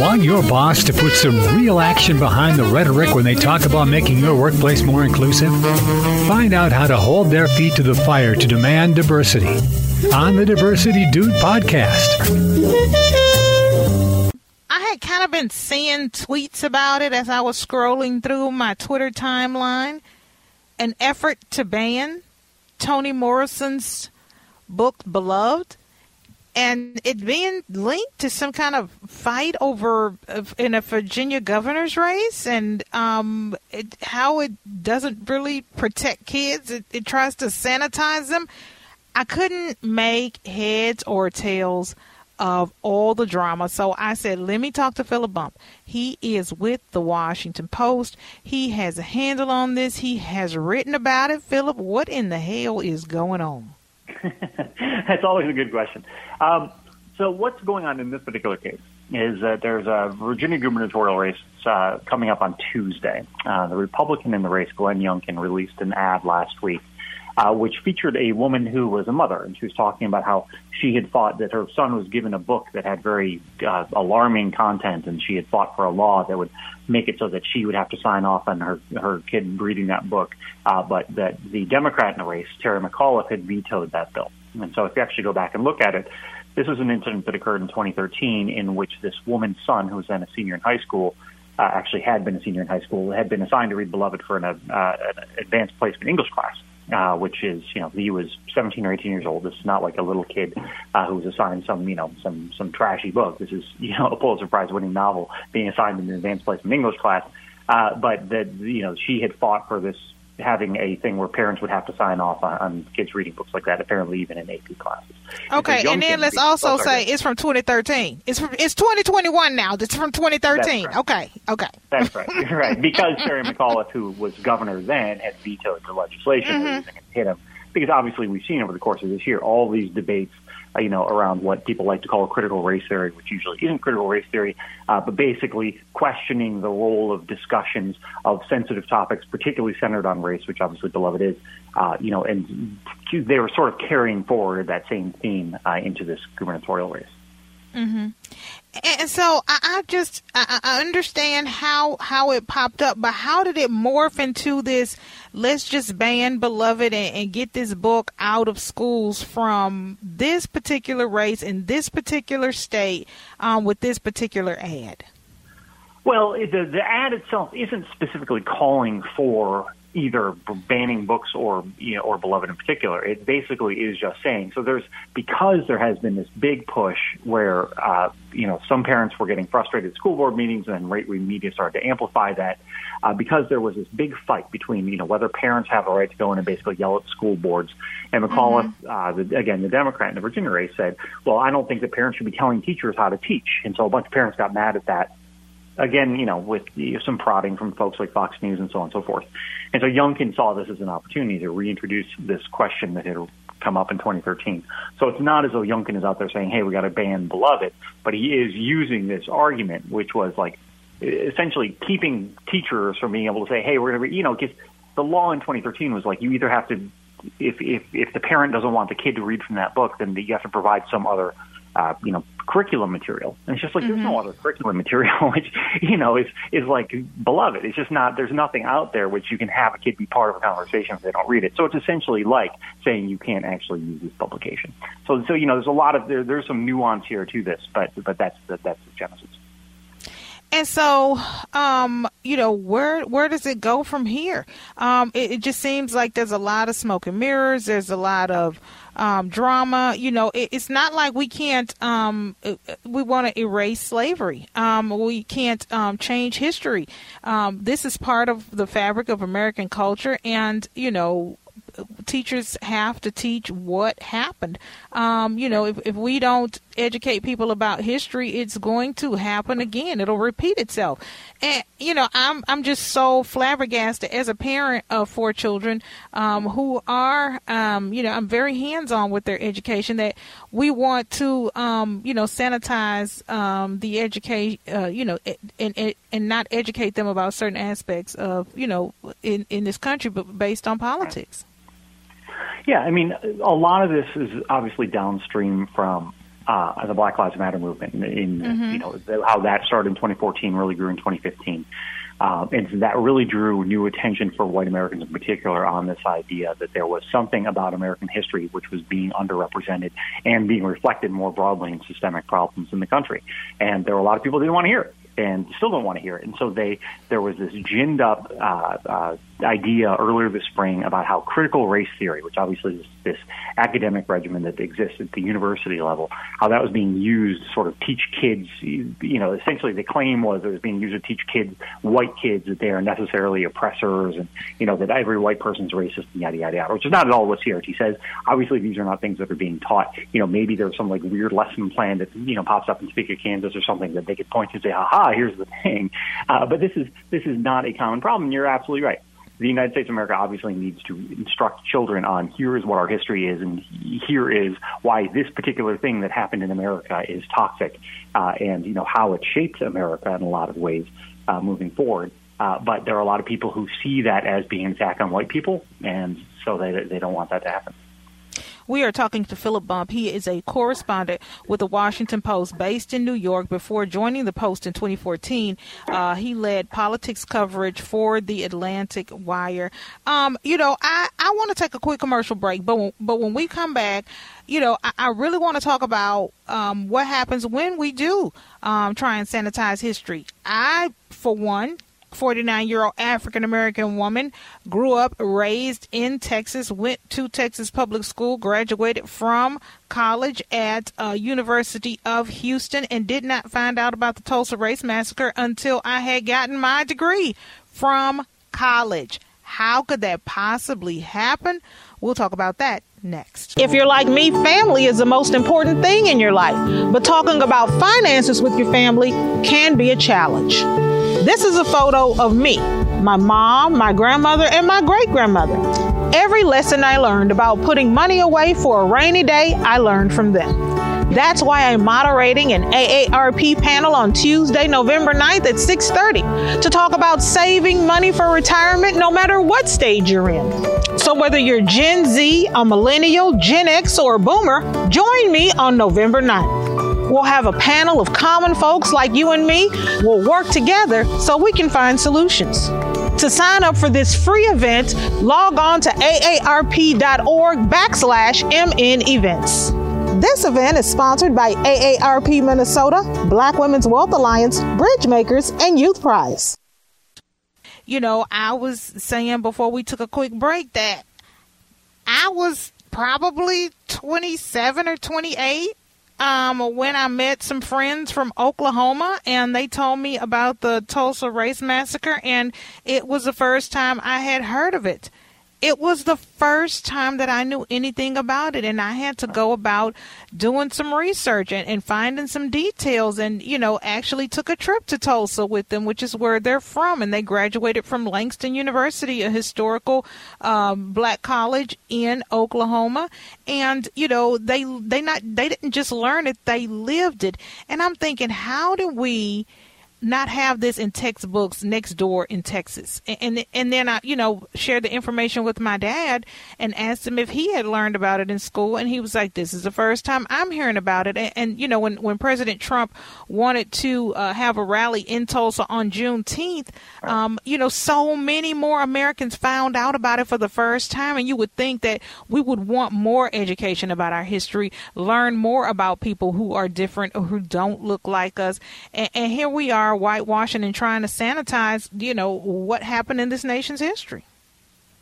Want your boss to put some real action behind the rhetoric when they talk about making your workplace more inclusive? Find out how to hold their feet to the fire to demand diversity on the Diversity Dude podcast. I had kind of been seeing tweets about it as I was scrolling through my Twitter timeline. An effort to ban Toni Morrison's book, Beloved and it being linked to some kind of fight over in a Virginia governor's race, and um, it, how it doesn't really protect kids. It, it tries to sanitize them. I couldn't make heads or tails of all the drama. So I said, let me talk to Philip Bump. He is with the Washington Post. He has a handle on this. He has written about it. Philip, what in the hell is going on? That's always a good question. Um, so what's going on in this particular case is that there's a Virginia gubernatorial race uh, coming up on Tuesday. Uh, the Republican in the race, Glenn Youngkin, released an ad last week uh, which featured a woman who was a mother, and she was talking about how she had fought that her son was given a book that had very uh, alarming content, and she had fought for a law that would make it so that she would have to sign off on her her kid reading that book, uh, but that the Democrat in the race, Terry McAuliffe, had vetoed that bill. And so, if you actually go back and look at it, this was an incident that occurred in 2013 in which this woman's son, who was then a senior in high school, uh, actually had been a senior in high school, had been assigned to read Beloved for an, uh, an advanced placement English class uh, which is, you know, he was 17 or 18 years old. This is not like a little kid uh, who was assigned some, you know, some some trashy book. This is, you know, a Pulitzer Prize winning novel being assigned in an advanced placement English class. Uh, but that, you know, she had fought for this having a thing where parents would have to sign off on, on kids reading books like that, apparently even in AP classes. Okay, and, and then let's also say it's from 2013. It's from, it's 2021 now. It's from 2013. Right. Okay, okay. That's right. Right. Because Terry McAuliffe, who was governor then, had vetoed the legislation mm-hmm. it hit him. Because obviously we've seen over the course of this year all these debates you know, around what people like to call critical race theory, which usually isn't critical race theory, uh, but basically questioning the role of discussions of sensitive topics, particularly centered on race, which obviously Beloved is, uh, you know, and they were sort of carrying forward that same theme uh, into this gubernatorial race. Mm-hmm. And so I, I just I, I understand how how it popped up, but how did it morph into this? Let's just ban Beloved and, and get this book out of schools from this particular race in this particular state um, with this particular ad. Well, the the ad itself isn't specifically calling for either banning books or you know, or beloved in particular. It basically is just saying so. There's because there has been this big push where uh, you know some parents were getting frustrated at school board meetings, and right wing media started to amplify that. Uh, because there was this big fight between you know whether parents have a right to go in and basically yell at school boards, and McAuliffe, mm-hmm. uh, the, again the Democrat in the Virginia race, said, "Well, I don't think that parents should be telling teachers how to teach," and so a bunch of parents got mad at that again, you know, with some prodding from folks like Fox News and so on and so forth. And so Youngkin saw this as an opportunity to reintroduce this question that had come up in 2013. So it's not as though Youngkin is out there saying, hey, we got to ban Beloved, but he is using this argument, which was like essentially keeping teachers from being able to say, hey, we're going to, you know, because the law in 2013 was like you either have to, if, if, if the parent doesn't want the kid to read from that book, then you have to provide some other uh, you know, curriculum material. And it's just like, mm-hmm. there's no mm-hmm. other curriculum material, which, you know, is, is like beloved. It's just not, there's nothing out there which you can have a kid be part of a conversation if they don't read it. So it's essentially like saying you can't actually use this publication. So, so, you know, there's a lot of, there, there's some nuance here to this, but, but that's the, that's the genesis. And so, um, you know, where where does it go from here? Um, it, it, just seems like there's a lot of smoke and mirrors. There's a lot of um, drama. You know, it, it's not like we can't. Um, we want to erase slavery. Um, we can't um, change history. Um, this is part of the fabric of American culture, and you know, teachers have to teach what happened. Um, you know, if, if we don't educate people about history, it's going to happen again. It'll repeat itself. And you know, I'm I'm just so flabbergasted as a parent of four children um, who are, um, you know, I'm very hands on with their education. That we want to, um, you know, sanitize um, the education, uh, you know, and, and and not educate them about certain aspects of, you know, in in this country, but based on politics. Yeah, I mean, a lot of this is obviously downstream from uh, the Black Lives Matter movement, in, in Mhm. you know how that started in 2014, really grew in 2015. Uh, and that really drew new attention for white Americans in particular on this idea that there was something about American history which was being underrepresented and being reflected more broadly in systemic problems in the country. And there were a lot of people who didn't want to hear it and still don't want to hear it. And so they there was this ginned up uh, uh, idea earlier this spring about how critical race theory, which obviously is this academic regimen that exists at the university level, how that was being used to sort of teach kids. You know, essentially the claim was it was being used to teach kids, white kids, that they are necessarily oppressors, and you know that every white person's racist, and yada yada yada. Which is not at all what CRT says. Obviously, these are not things that are being taught. You know, maybe there's some like weird lesson plan that you know pops up in Speaker Kansas or something that they could point to and say, "Ha here's the thing." Uh, but this is this is not a common problem. You're absolutely right the United States of America obviously needs to instruct children on here is what our history is, and here is why this particular thing that happened in America is toxic, uh, and you know how it shapes America in a lot of ways uh, moving forward. Uh, but there are a lot of people who see that as being an attack on white people, and so they they don't want that to happen. We are talking to Philip Bump. He is a correspondent with the Washington Post based in New York. Before joining the Post in 2014, uh, he led politics coverage for the Atlantic Wire. Um, you know, I, I want to take a quick commercial break, but when, but when we come back, you know, I, I really want to talk about um, what happens when we do um, try and sanitize history. I, for one, 49 year old African American woman, grew up, raised in Texas, went to Texas public school, graduated from college at uh, University of Houston, and did not find out about the Tulsa Race Massacre until I had gotten my degree from college. How could that possibly happen? We'll talk about that next. If you're like me, family is the most important thing in your life, but talking about finances with your family can be a challenge. This is a photo of me, my mom, my grandmother, and my great grandmother. Every lesson I learned about putting money away for a rainy day, I learned from them. That's why I'm moderating an AARP panel on Tuesday, November 9th at 6:30 to talk about saving money for retirement no matter what stage you're in. So whether you're Gen Z, a millennial, Gen X, or a boomer, join me on November 9th. We'll have a panel of common folks like you and me. We'll work together so we can find solutions. To sign up for this free event, log on to aarp.org backslash mn events. This event is sponsored by AARP Minnesota, Black Women's Wealth Alliance, Bridgemakers, and Youthprise. You know, I was saying before we took a quick break that I was probably 27 or 28 um, when I met some friends from Oklahoma and they told me about the Tulsa Race Massacre, and it was the first time I had heard of it. It was the first time that I knew anything about it, and I had to go about doing some research and, and finding some details. And, you know, actually took a trip to Tulsa with them, which is where they're from. And they graduated from Langston University, a historical um, black college in Oklahoma. And, you know, they they not they didn't just learn it, they lived it. And I'm thinking, how do we not have this in textbooks next door in Texas. And, and and then I, you know, shared the information with my dad and asked him if he had learned about it in school, and he was like, "This is the first time I'm hearing about it." And, and you know, when when President Trump wanted to uh, have a rally in Tulsa on Juneteenth, um, you know, so many more Americans found out about it for the first time, and you would think that we would want more education about our history, learn more about people who are different or who don't look like us, and, and here we are whitewashing and trying to sanitize, you know, what happened in this nation's history.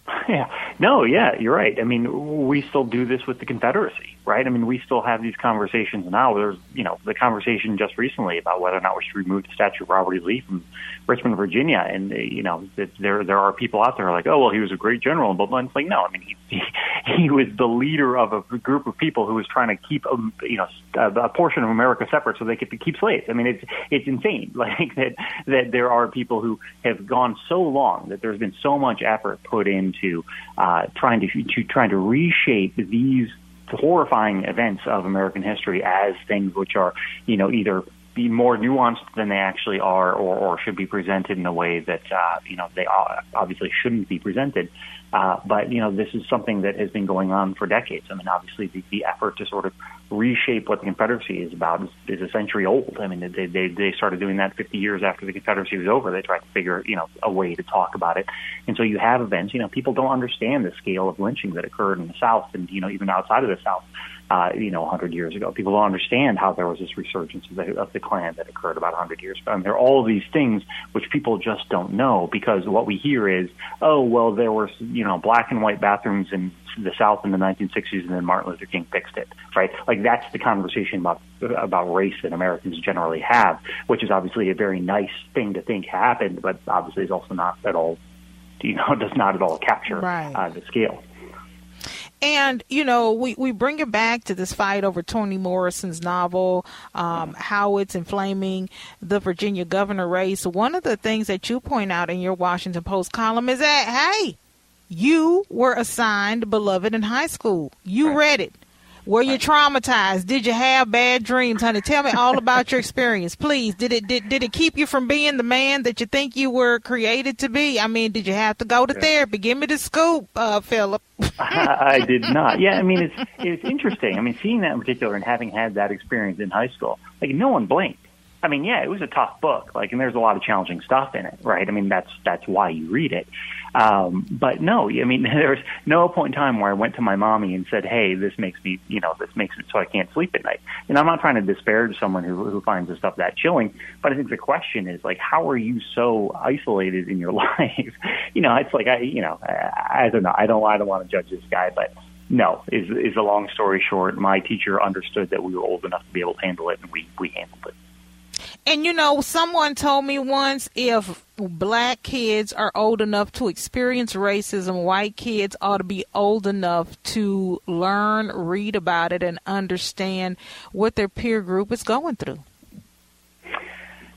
Yeah. No, yeah, you're right. I mean, we still do this with the Confederacy, right? I mean, we still have these conversations now. There's, you know, the conversation just recently about whether or not we should remove the statue of Robert E. Lee from Richmond, Virginia, and you know, there there are people out there like, oh, well, he was a great general, blah. It's like, no, I mean, he, he he was the leader of a group of people who was trying to keep, um, you know, a, a portion of America separate so they could keep slaves. I mean, it's it's insane, like that that there are people who have gone so long that there's been so much effort put into uh, trying to, to trying to reshape these horrifying events of American history as things which are, you know, either be more nuanced than they actually are, or, or should be presented in a way that uh, you know they obviously shouldn't be presented. Uh, but you know, this is something that has been going on for decades. I mean, obviously, the, the effort to sort of reshape what the Confederacy is about is, is a century old. I mean, they, they they started doing that 50 years after the Confederacy was over. They tried to figure you know a way to talk about it, and so you have events. You know, people don't understand the scale of lynching that occurred in the South, and you know even outside of the South. Uh, you know, 100 years ago. People don't understand how there was this resurgence of the, of the Klan that occurred about 100 years ago. And there are all these things which people just don't know because what we hear is, oh, well, there were, you know, black and white bathrooms in the South in the 1960s, and then Martin Luther King fixed it, right? Like that's the conversation about about race that Americans generally have, which is obviously a very nice thing to think happened, but obviously is also not at all, you know, does not at all capture right. uh, the scale. And, you know, we, we bring it back to this fight over Toni Morrison's novel, um, how it's inflaming the Virginia governor race. One of the things that you point out in your Washington Post column is that, hey, you were assigned Beloved in high school. You read it. Were you traumatized? Did you have bad dreams, honey? Tell me all about your experience, please. Did it did, did it keep you from being the man that you think you were created to be? I mean, did you have to go to therapy? Give me the scoop, uh, Philip. I did not. Yeah, I mean, it's it's interesting. I mean, seeing that in particular and having had that experience in high school, like no one blinked. I mean, yeah, it was a tough book. Like, and there's a lot of challenging stuff in it, right? I mean, that's that's why you read it. Um, but no, I mean, there's no point in time where I went to my mommy and said, "Hey, this makes me, you know, this makes it so I can't sleep at night." And I'm not trying to disparage someone who who finds this stuff that chilling, but I think the question is like, how are you so isolated in your life? you know, it's like I, you know, I, I don't know. I don't, I don't want to judge this guy, but no, is is a long story short. My teacher understood that we were old enough to be able to handle it, and we we handled it. And you know, someone told me once if black kids are old enough to experience racism, white kids ought to be old enough to learn, read about it, and understand what their peer group is going through.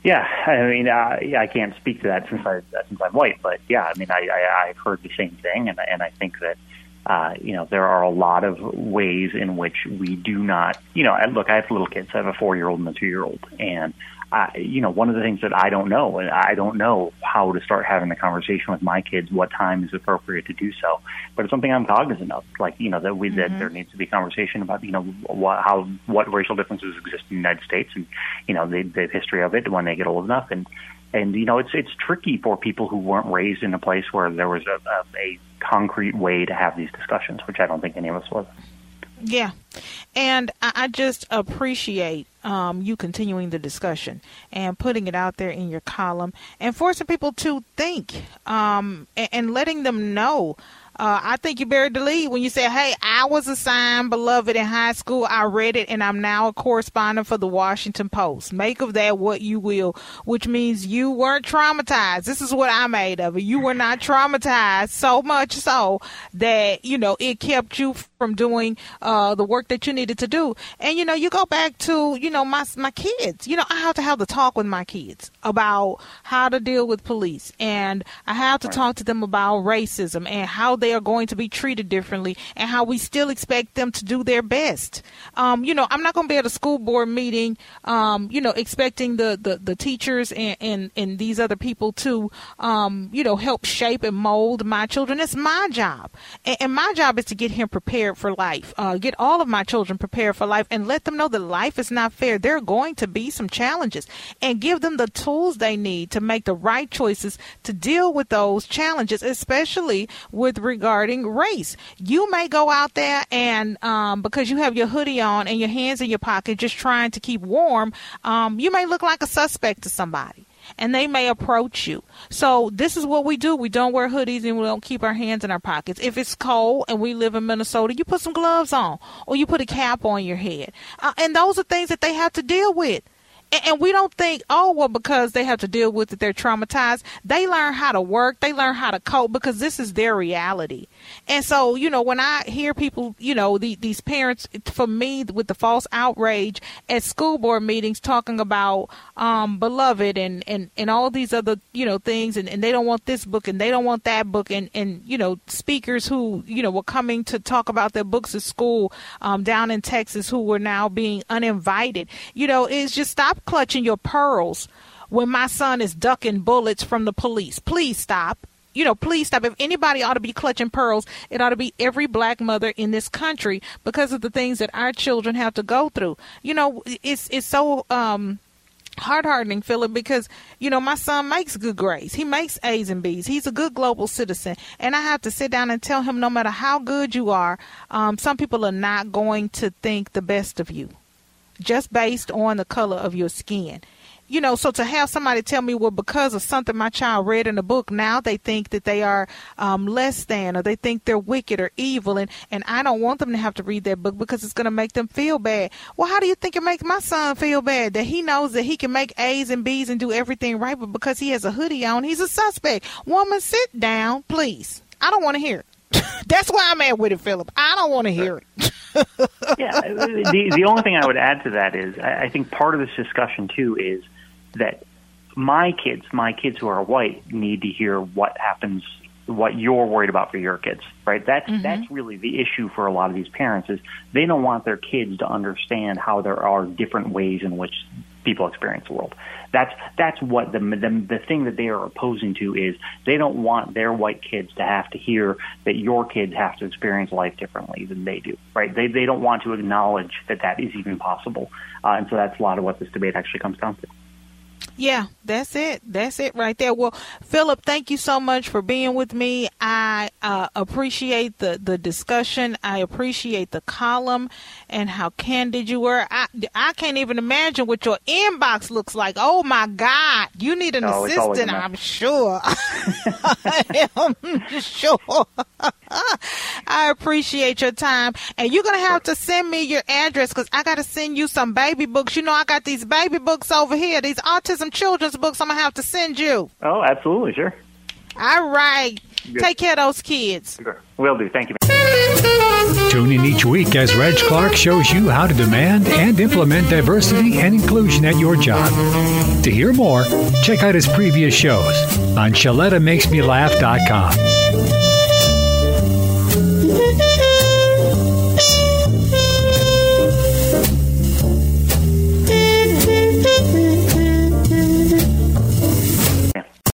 Yeah, I mean, uh, I can't speak to that since I since I'm white, but yeah, I mean, I, I I've heard the same thing, and and I think that uh, you know, there are a lot of ways in which we do not, you know, I, look, I have little kids. I have a four year old and a two year old. And I, you know, one of the things that I don't know, and I don't know how to start having the conversation with my kids, what time is appropriate to do so. But it's something I'm cognizant of, like you know that we mm-hmm. that there needs to be conversation about you know what how what racial differences exist in the United States, and you know the, the history of it when they get old enough, and and you know it's it's tricky for people who weren't raised in a place where there was a, a, a concrete way to have these discussions, which I don't think any of us was. Yeah. And I just appreciate um, you continuing the discussion and putting it out there in your column and forcing people to think um, and, and letting them know uh, I think you buried the lead when you said, "Hey, I was assigned beloved in high school. I read it, and I'm now a correspondent for the Washington Post. Make of that what you will." Which means you weren't traumatized. This is what I made of it. You were not traumatized so much so that you know it kept you from doing uh, the work that you needed to do. And you know, you go back to you know my my kids. You know, I have to have the talk with my kids about how to deal with police, and I have to talk to them about racism and how they are going to be treated differently and how we still expect them to do their best. Um, you know, I'm not going to be at a school board meeting, um, you know, expecting the, the, the teachers and, and, and, these other people to, um, you know, help shape and mold my children. It's my job. And, and my job is to get him prepared for life, uh, get all of my children prepared for life and let them know that life is not fair. There are going to be some challenges and give them the tools they need to make the right choices to deal with those challenges, especially with regarding race. You may go out there and um, because you have your hoodie on and your hands in your pocket, just trying to keep warm, um, you may look like a suspect to somebody and they may approach you. So this is what we do. We don't wear hoodies and we don't keep our hands in our pockets. If it's cold and we live in Minnesota, you put some gloves on or you put a cap on your head. Uh, and those are things that they have to deal with. And, we don't think, oh, well, because they have to deal with it, they're traumatized. They learn how to work, they learn how to cope because this is their reality. And so, you know, when I hear people, you know, the, these parents, for me, with the false outrage at school board meetings talking about um, beloved and, and, and all these other, you know, things, and, and they don't want this book and they don't want that book, and, and you know, speakers who, you know, were coming to talk about their books at school um, down in Texas who were now being uninvited. You know, it's just stop clutching your pearls when my son is ducking bullets from the police. Please stop you know, please stop. If anybody ought to be clutching pearls, it ought to be every black mother in this country because of the things that our children have to go through. You know, it's it's so um heart hardening, Philip, because you know my son makes good grades. He makes A's and B's. He's a good global citizen, and I have to sit down and tell him, no matter how good you are, um, some people are not going to think the best of you, just based on the color of your skin you know, so to have somebody tell me, well, because of something my child read in a book, now they think that they are um, less than, or they think they're wicked or evil, and and I don't want them to have to read that book because it's going to make them feel bad. Well, how do you think it makes my son feel bad that he knows that he can make A's and B's and do everything right, but because he has a hoodie on, he's a suspect? Woman, sit down, please. I don't want to hear it. That's why I'm at with it, Philip. I don't want to hear it. yeah, the the only thing I would add to that is I, I think part of this discussion too is that my kids, my kids who are white, need to hear what happens, what you're worried about for your kids, right? That's mm-hmm. that's really the issue for a lot of these parents is they don't want their kids to understand how there are different ways in which people experience the world. That's that's what the, the the thing that they are opposing to is they don't want their white kids to have to hear that your kids have to experience life differently than they do, right? They they don't want to acknowledge that that is even possible, uh, and so that's a lot of what this debate actually comes down to. Yeah, that's it. That's it right there. Well, Philip, thank you so much for being with me. I uh, appreciate the, the discussion. I appreciate the column and how candid you were. I, I can't even imagine what your inbox looks like. Oh my God. You need an oh, assistant, I'm sure. I am sure. I appreciate your time. And you're going to have to send me your address because I got to send you some baby books. You know, I got these baby books over here, these autism children's books I'm going to have to send you. Oh, absolutely. Sure. All right. Good. Take care of those kids. Sure. Will do. Thank you. Tune in each week as Reg Clark shows you how to demand and implement diversity and inclusion at your job. To hear more, check out his previous shows on ShalettaMakesMeLaugh.com.